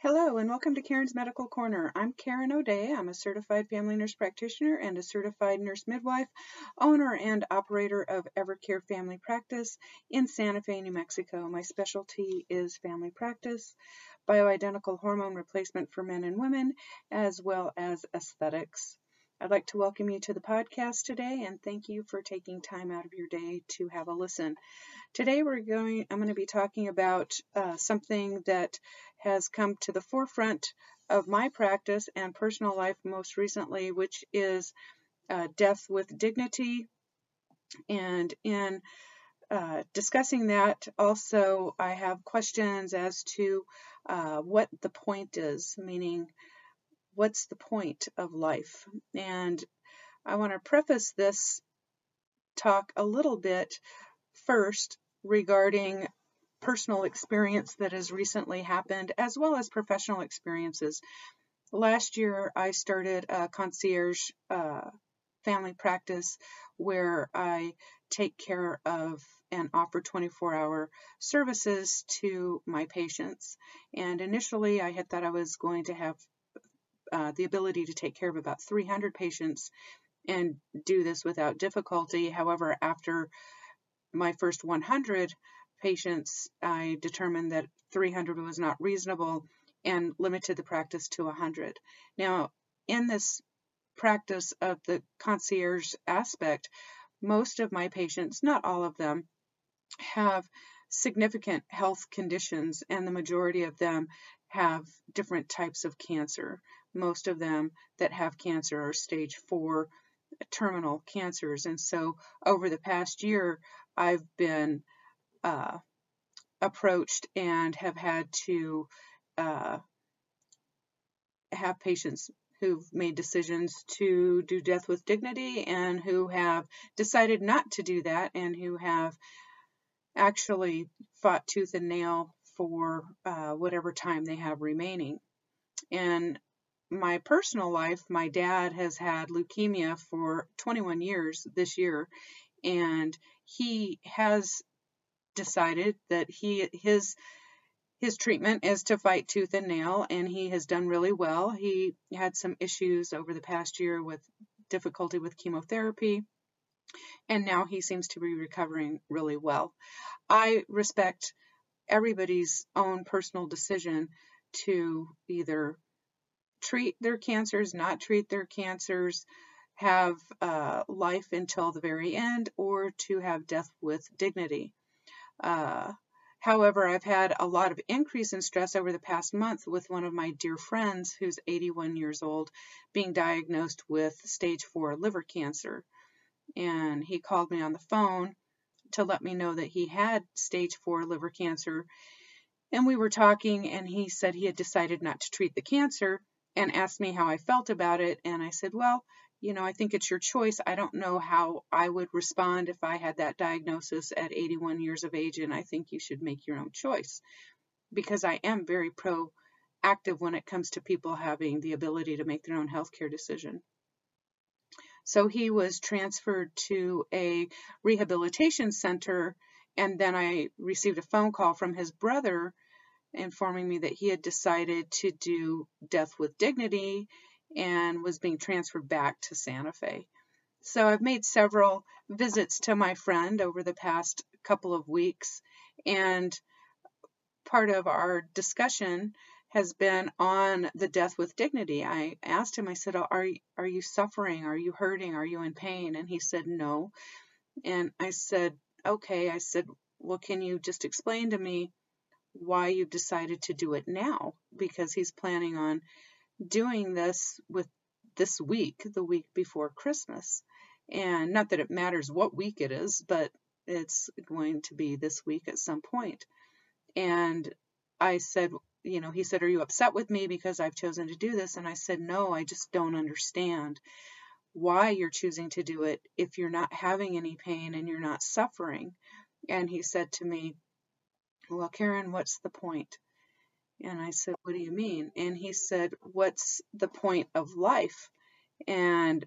Hello and welcome to Karen's Medical Corner. I'm Karen O'Day. I'm a certified family nurse practitioner and a certified nurse midwife, owner and operator of Evercare Family Practice in Santa Fe, New Mexico. My specialty is family practice, bioidentical hormone replacement for men and women, as well as aesthetics. I'd like to welcome you to the podcast today and thank you for taking time out of your day to have a listen. Today we're going I'm going to be talking about uh, something that has come to the forefront of my practice and personal life most recently, which is uh, death with dignity. And in uh, discussing that, also, I have questions as to uh, what the point is, meaning what's the point of life? And I want to preface this talk a little bit first regarding personal experience that has recently happened, as well as professional experiences. Last year, I started a concierge uh, family practice where I take care of and offer 24 hour services to my patients. And initially, I had thought I was going to have uh, the ability to take care of about 300 patients and do this without difficulty. However, after my first 100, patients, I determined that 300 was not reasonable and limited the practice to 100. Now, in this practice of the concierge aspect, most of my patients, not all of them, have significant health conditions, and the majority of them have different types of cancer. Most of them that have cancer are stage four terminal cancers. And so over the past year, I've been uh, approached and have had to uh, have patients who've made decisions to do death with dignity and who have decided not to do that and who have actually fought tooth and nail for uh, whatever time they have remaining. In my personal life, my dad has had leukemia for 21 years this year, and he has decided that he his his treatment is to fight tooth and nail and he has done really well. He had some issues over the past year with difficulty with chemotherapy and now he seems to be recovering really well. I respect everybody's own personal decision to either treat their cancers, not treat their cancers, have uh, life until the very end, or to have death with dignity. Uh, however, I've had a lot of increase in stress over the past month with one of my dear friends who's 81 years old being diagnosed with stage 4 liver cancer. And he called me on the phone to let me know that he had stage 4 liver cancer. And we were talking, and he said he had decided not to treat the cancer and asked me how I felt about it. And I said, Well, you know, I think it's your choice. I don't know how I would respond if I had that diagnosis at 81 years of age, and I think you should make your own choice because I am very proactive when it comes to people having the ability to make their own healthcare decision. So he was transferred to a rehabilitation center, and then I received a phone call from his brother informing me that he had decided to do death with dignity and was being transferred back to Santa Fe. So I've made several visits to my friend over the past couple of weeks, and part of our discussion has been on the death with dignity. I asked him, I said, oh, are, are you suffering? Are you hurting? Are you in pain? And he said, no. And I said, okay. I said, well, can you just explain to me why you've decided to do it now? Because he's planning on doing this with this week, the week before Christmas. And not that it matters what week it is, but it's going to be this week at some point. And I said, you know, he said, Are you upset with me because I've chosen to do this? And I said, No, I just don't understand why you're choosing to do it if you're not having any pain and you're not suffering. And he said to me, Well, Karen, what's the point? And I said, What do you mean? And he said, What's the point of life? And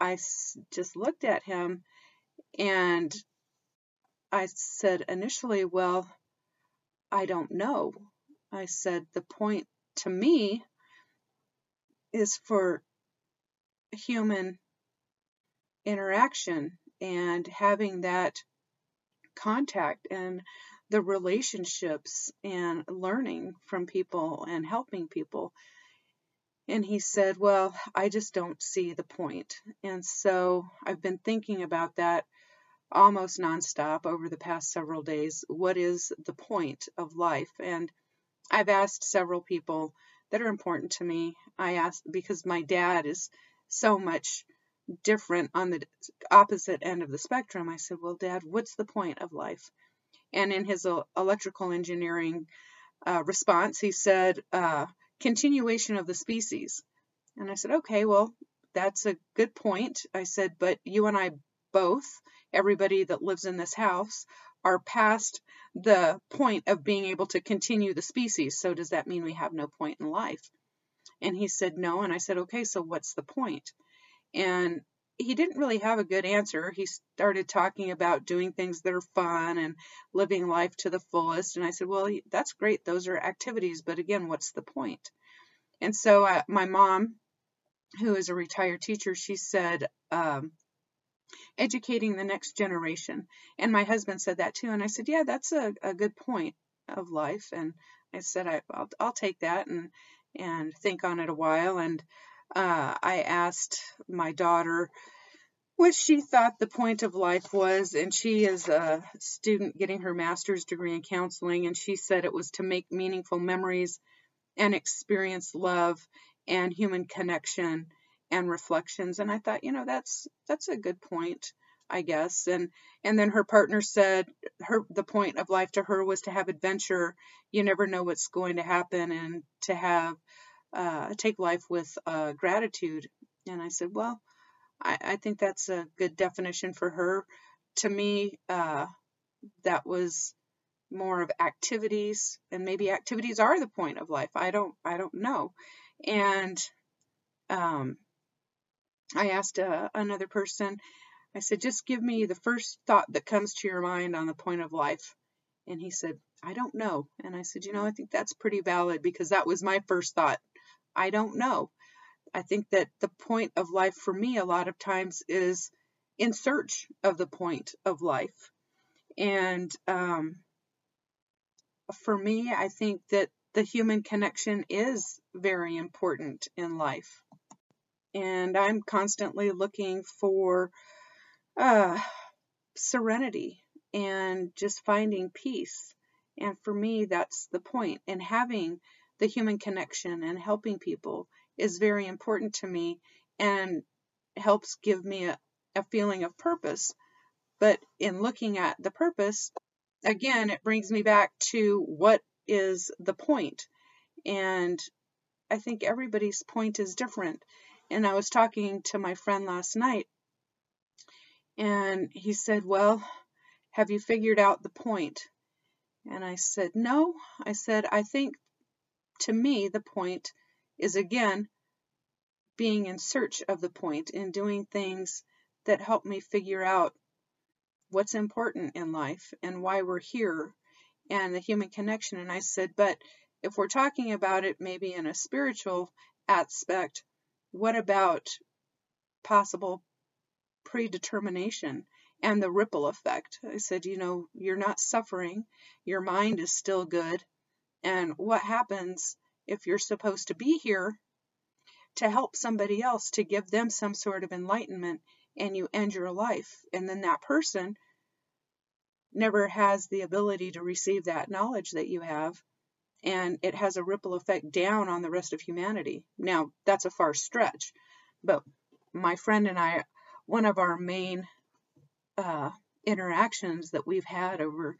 I just looked at him and I said initially, Well, I don't know. I said, the point to me is for human interaction and having that contact and the relationships and learning from people and helping people. And he said, Well, I just don't see the point. And so I've been thinking about that almost nonstop over the past several days. What is the point of life? And I've asked several people that are important to me. I asked because my dad is so much different on the opposite end of the spectrum. I said, Well, Dad, what's the point of life? And in his electrical engineering uh, response, he said, uh, Continuation of the species. And I said, Okay, well, that's a good point. I said, But you and I both, everybody that lives in this house, are past the point of being able to continue the species. So does that mean we have no point in life? And he said, No. And I said, Okay, so what's the point? And he didn't really have a good answer. He started talking about doing things that are fun and living life to the fullest. And I said, Well, that's great. Those are activities. But again, what's the point? And so uh, my mom, who is a retired teacher, she said, um, educating the next generation. And my husband said that too. And I said, Yeah, that's a, a good point of life. And I said, I, will I'll take that and, and think on it a while. And uh, I asked my daughter what she thought the point of life was, and she is a student getting her master's degree in counseling, and she said it was to make meaningful memories and experience love and human connection and reflections. And I thought, you know, that's that's a good point, I guess. And and then her partner said her the point of life to her was to have adventure. You never know what's going to happen, and to have uh, take life with uh, gratitude. And I said, well, I, I, think that's a good definition for her. To me, uh, that was more of activities, and maybe activities are the point of life. I don't, I don't know. And um, I asked uh, another person. I said, just give me the first thought that comes to your mind on the point of life. And he said, I don't know. And I said, you know, I think that's pretty valid because that was my first thought I don't know. I think that the point of life for me a lot of times is in search of the point of life. And um, for me, I think that the human connection is very important in life. And I'm constantly looking for uh, serenity and just finding peace. And for me, that's the point. And having the human connection and helping people is very important to me and helps give me a, a feeling of purpose. But in looking at the purpose, again, it brings me back to what is the point. And I think everybody's point is different. And I was talking to my friend last night, and he said, Well, have you figured out the point? And I said, No. I said, I think to me, the point is again being in search of the point and doing things that help me figure out what's important in life and why we're here and the human connection. And I said, but if we're talking about it maybe in a spiritual aspect, what about possible predetermination and the ripple effect? I said, you know, you're not suffering, your mind is still good, and what happens if you're supposed to be here to help somebody else to give them some sort of enlightenment and you end your life. And then that person never has the ability to receive that knowledge that you have and it has a ripple effect down on the rest of humanity. Now that's a far stretch but my friend and i one of our main uh, interactions that we've had over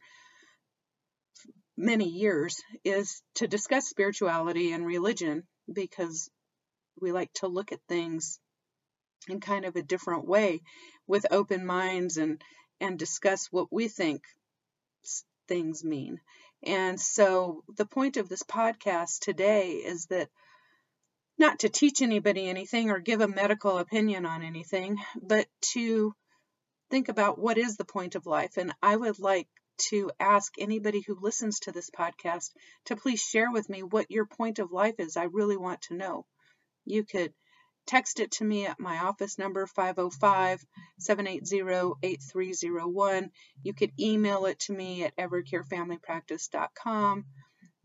many years is to discuss spirituality and religion because we like to look at things in kind of a different way with open minds and and discuss what we think things mean. And so the point of this podcast today is that not to teach anybody anything or give a medical opinion on anything, but to think about what is the point of life. And I would like to ask anybody who listens to this podcast to please share with me what your point of life is. I really want to know. You could text it to me at my office number 505 780 8301. You could email it to me at evercarefamilypractice.com.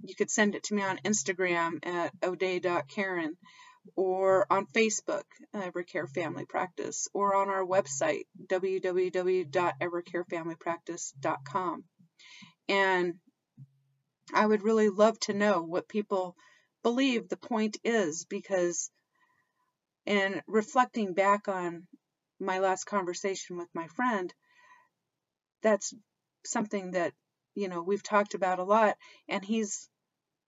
You could send it to me on Instagram at o'day.karen or on Facebook, Evercare Family Practice, or on our website, www.evercarefamilypractice.com. And I would really love to know what people believe the point is because, in reflecting back on my last conversation with my friend, that's something that, you know, we've talked about a lot, and he's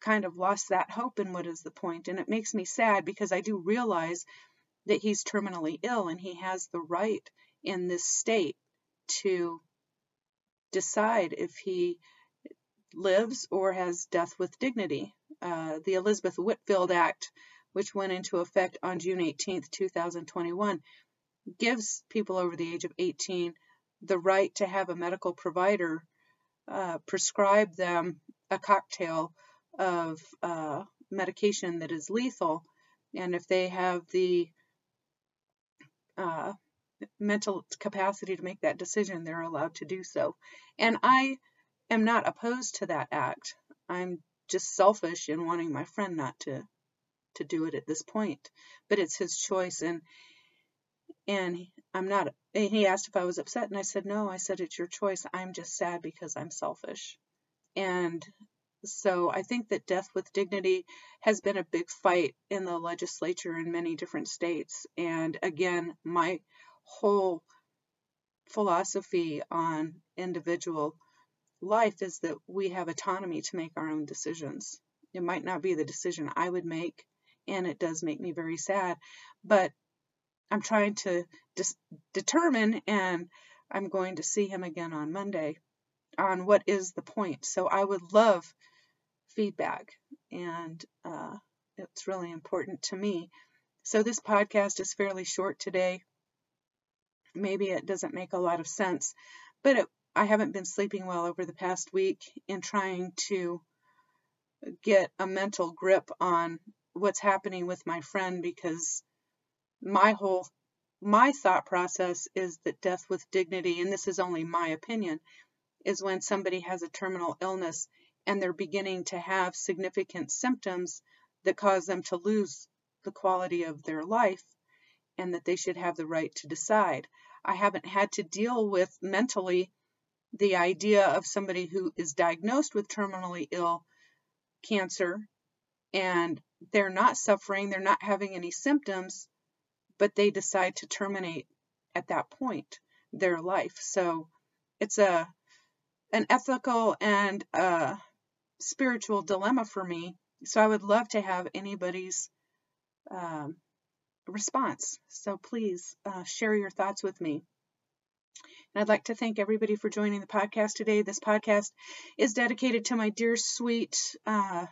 kind of lost that hope in what is the point. And it makes me sad because I do realize that he's terminally ill and he has the right in this state to decide if he lives or has death with dignity. Uh, the Elizabeth Whitefield Act, which went into effect on June 18, 2021, gives people over the age of 18 the right to have a medical provider uh, prescribe them a cocktail of uh, medication that is lethal, and if they have the uh, mental capacity to make that decision, they're allowed to do so. And I am not opposed to that act. I'm just selfish in wanting my friend not to to do it at this point. But it's his choice, and and I'm not. And he asked if I was upset, and I said no. I said it's your choice. I'm just sad because I'm selfish, and so I think that death with dignity has been a big fight in the legislature in many different states. And again, my whole philosophy on individual life is that we have autonomy to make our own decisions. It might not be the decision I would make, and it does make me very sad, but I'm trying to dis- determine, and I'm going to see him again on Monday on what is the point. So I would love feedback, and uh, it's really important to me. So, this podcast is fairly short today. Maybe it doesn't make a lot of sense, but it, I haven't been sleeping well over the past week in trying to get a mental grip on what's happening with my friend because my whole my thought process is that death with dignity and this is only my opinion is when somebody has a terminal illness and they're beginning to have significant symptoms that cause them to lose the quality of their life and that they should have the right to decide. I haven't had to deal with mentally the idea of somebody who is diagnosed with terminally ill cancer and they're not suffering, they're not having any symptoms, but they decide to terminate at that point their life. So it's a an ethical and uh, spiritual dilemma for me. So I would love to have anybody's um, response. So please uh, share your thoughts with me. And I'd like to thank everybody for joining the podcast today. This podcast is dedicated to my dear, sweet uh,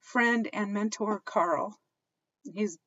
friend and mentor, Carl. He's